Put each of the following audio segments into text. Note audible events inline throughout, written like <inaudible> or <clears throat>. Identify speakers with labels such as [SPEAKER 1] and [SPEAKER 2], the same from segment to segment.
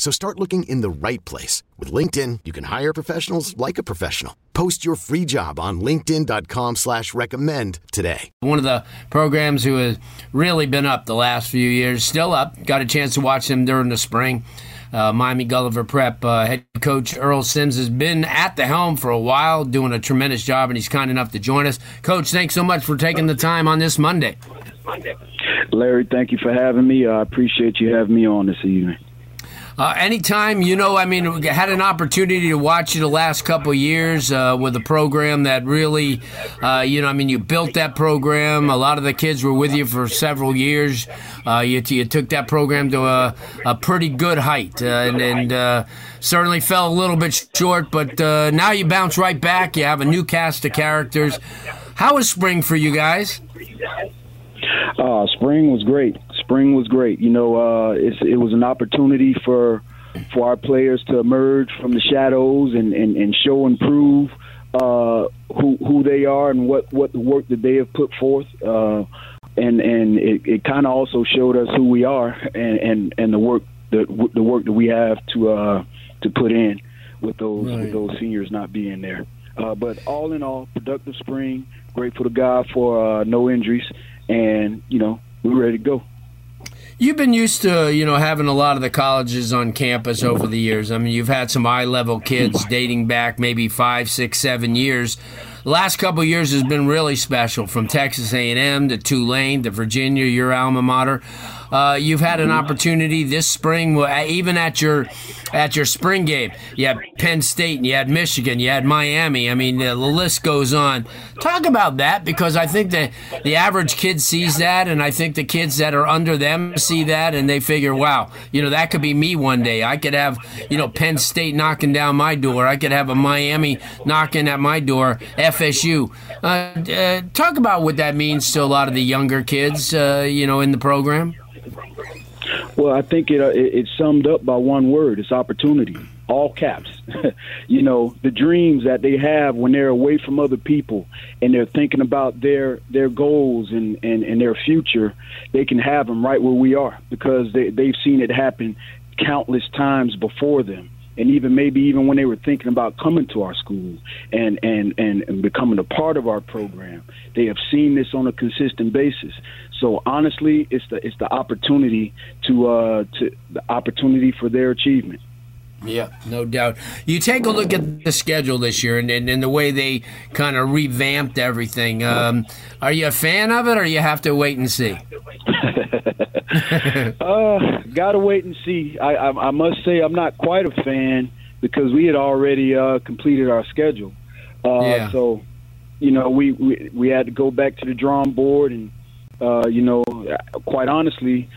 [SPEAKER 1] So start looking in the right place. With LinkedIn, you can hire professionals like a professional. Post your free job on linkedin.com slash recommend today.
[SPEAKER 2] One of the programs who has really been up the last few years, still up. Got a chance to watch them during the spring. Uh, Miami Gulliver Prep uh, head coach Earl Sims has been at the helm for a while, doing a tremendous job, and he's kind enough to join us. Coach, thanks so much for taking the time on this Monday.
[SPEAKER 3] Larry, thank you for having me. I appreciate you having me on this evening.
[SPEAKER 2] Uh, anytime, you know, I mean, had an opportunity to watch you the last couple years uh, with a program that really, uh, you know, I mean, you built that program. A lot of the kids were with you for several years. Uh, you, you, took that program to a, a pretty good height uh, and, and uh, certainly fell a little bit short, but now you bounce right back. You have a new cast of characters. How was spring for you guys?
[SPEAKER 3] Spring was great. Spring was great. You know, uh, it was an opportunity for for our players to emerge from the shadows and, and, and show and prove uh, who who they are and what, what the work that they have put forth. Uh, and and it, it kind of also showed us who we are and, and, and the work the the work that we have to uh, to put in with those right. with those seniors not being there. Uh, but all in all, productive spring. Grateful to God for uh, no injuries and you know we're ready to go.
[SPEAKER 2] You've been used to, you know, having a lot of the colleges on campus over the years. I mean, you've had some high level kids dating back maybe five, six, seven years. The last couple years has been really special, from Texas A&M to Tulane to Virginia, your alma mater. Uh, you've had an opportunity this spring, even at your at your spring game. You had Penn State, and you had Michigan, you had Miami. I mean, the list goes on. Talk about that because I think that the average kid sees that, and I think the kids that are under them see that, and they figure, wow, you know, that could be me one day. I could have, you know, Penn State knocking down my door. I could have a Miami knocking at my door. FSU. Uh, uh, talk about what that means to a lot of the younger kids, uh, you know, in the program.
[SPEAKER 3] Well, I think it, uh, it it's summed up by one word: it's opportunity. All caps. <laughs> you know, the dreams that they have when they're away from other people and they're thinking about their their goals and, and, and their future, they can have them right where we are because they, they've seen it happen countless times before them and even maybe even when they were thinking about coming to our school and, and, and, and becoming a part of our program, they have seen this on a consistent basis. So honestly, it's the it's the opportunity to uh, to the opportunity for their achievement.
[SPEAKER 2] Yeah, no doubt. You take a look at the schedule this year and, and, and the way they kind of revamped everything. Um, are you a fan of it, or you have to wait and see? <laughs>
[SPEAKER 3] uh, gotta wait and see. I, I, I, must say I'm not quite a fan because we had already uh, completed our schedule. Uh, yeah. So, you know, we, we we had to go back to the drawing board, and uh, you know, quite honestly,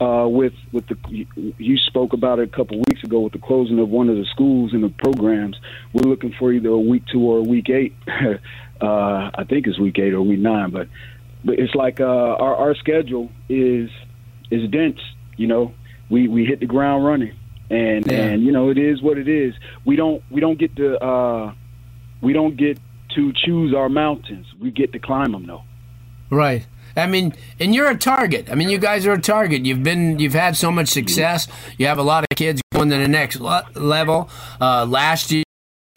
[SPEAKER 3] uh, with with the you spoke about it a couple weeks ago with the closing of one of the schools and the programs. We're looking for either a week two or a week eight. <laughs> uh, I think it's week eight or week nine, but but it's like uh, our our schedule is is dense. You know, we we hit the ground running, and yeah. and you know it is what it is. We don't we don't get to uh, we don't get to choose our mountains. We get to climb them though.
[SPEAKER 2] Right. I mean, and you're a target. I mean, you guys are a target. You've been, you've had so much success. You have a lot of kids going to the next level. Uh, last year,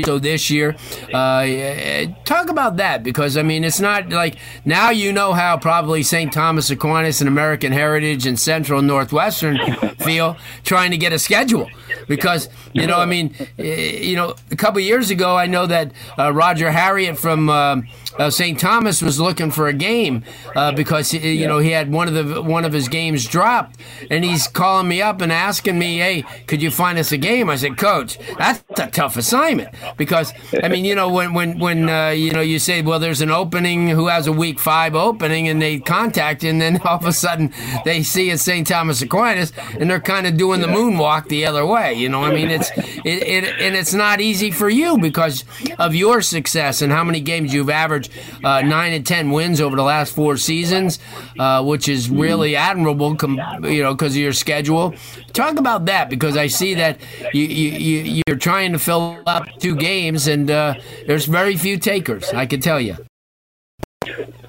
[SPEAKER 2] so this year. Uh, talk about that because I mean it's not like now you know how probably St. Thomas Aquinas and American Heritage and Central Northwestern feel trying to get a schedule because you know I mean eh, you know a couple years ago I know that uh, Roger Harriott from uh, uh St. Thomas was looking for a game uh, because you know he had one of the one of his games dropped and he's calling me up and asking me hey could you find us a game I said coach that's a tough assignment because I mean, you know, when when when uh, you know you say, well, there's an opening who has a week five opening, and they contact you, and then <laughs> all of a sudden they see at St. Thomas Aquinas, and they're kind of doing the moonwalk the other way. You know, I mean, it's it, it and it's not easy for you because of your success and how many games you've averaged uh, nine and ten wins over the last four seasons, uh, which is really admirable. Com- you know, because of your schedule. Talk about that because I see that you, you, you're trying to fill up two games, and uh, there's very few takers. I can tell you.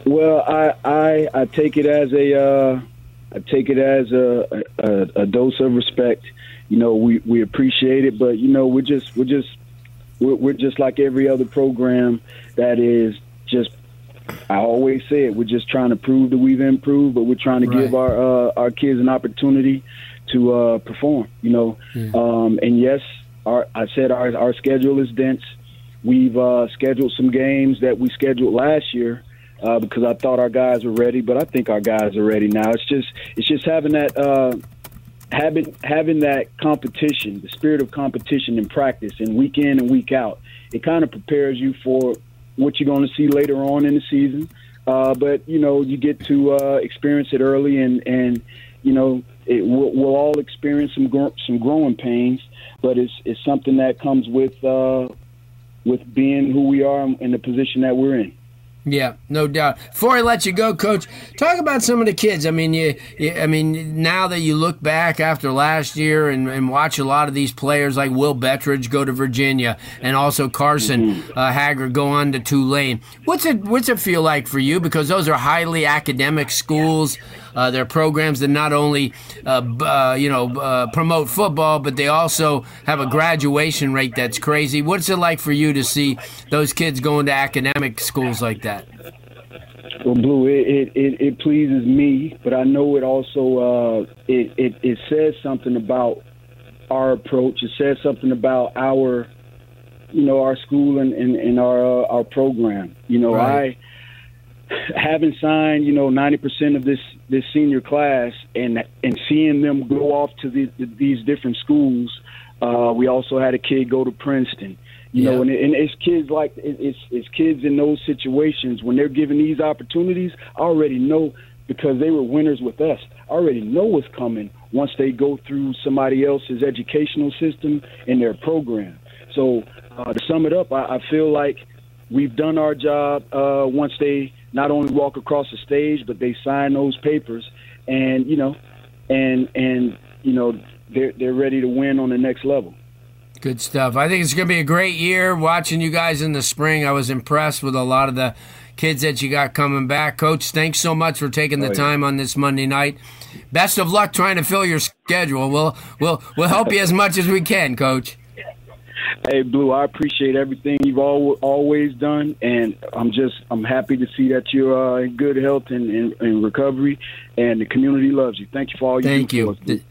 [SPEAKER 3] Well, I I, I take it as a uh, I take it as a, a, a dose of respect. You know, we, we appreciate it, but you know, we're just we're just we're, we're just like every other program that is just. I always say it. We're just trying to prove that we've improved, but we're trying to right. give our uh, our kids an opportunity to uh, perform. You know, yeah. um, and yes, our, I said our our schedule is dense. We've uh, scheduled some games that we scheduled last year uh, because I thought our guys were ready, but I think our guys are ready now. It's just it's just having that uh, having having that competition, the spirit of competition in practice, and week in and week out. It kind of prepares you for what you're going to see later on in the season. Uh, but you know, you get to uh, experience it early, and and you know, it, we'll, we'll all experience some gro- some growing pains, but it's it's something that comes with uh, with being who we are in the position that we're in.
[SPEAKER 2] Yeah, no doubt. Before I let you go, Coach, talk about some of the kids. I mean, you, you I mean, now that you look back after last year and, and, watch a lot of these players like Will Bettridge go to Virginia and also Carson mm-hmm. uh, Haggard go on to Tulane. What's it What's it feel like for you? Because those are highly academic schools. Uh, they're programs that not only uh, uh, you know uh, promote football, but they also have a graduation rate that's crazy. What's it like for you to see those kids going to academic schools like that?
[SPEAKER 3] Well, Blue, it, it, it pleases me, but I know it also uh, it, it it says something about our approach. It says something about our you know our school and, and, and our uh, our program. You know, right. Having signed, you know, 90% of this this senior class and and seeing them go off to the, the, these different schools. Uh, we also had a kid go to Princeton. You yeah. know, and, and it's kids like it's it's kids in those situations when they're given these opportunities. I already know because they were winners with us. I already know what's coming once they go through somebody else's educational system and their program. So uh, to sum it up, I, I feel like we've done our job uh, once they not only walk across the stage, but they sign those papers, and you know, and and you know they're they're ready to win on the next level.
[SPEAKER 2] Good stuff. I think it's going to be a great year watching you guys in the spring. I was impressed with a lot of the kids that you got coming back. Coach, thanks so much for taking the oh, yeah. time on this Monday night. Best of luck trying to fill your schedule. We'll we'll we'll help you as much as we can, Coach.
[SPEAKER 3] Hey, Blue, I appreciate everything you've al- always done, and I'm just I'm happy to see that you're uh, in good health and, and, recovery, and the community loves you. Thank you for all you
[SPEAKER 2] Thank
[SPEAKER 3] do
[SPEAKER 2] you.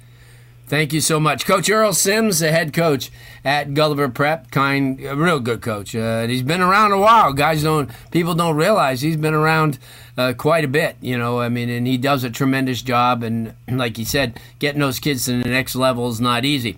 [SPEAKER 2] Thank you so much, Coach Earl Sims, the head coach at Gulliver Prep. Kind, a real good coach. Uh, he's been around a while. Guys don't, people don't realize he's been around uh, quite a bit. You know, I mean, and he does a tremendous job. And <clears throat> like he said, getting those kids to the next level is not easy.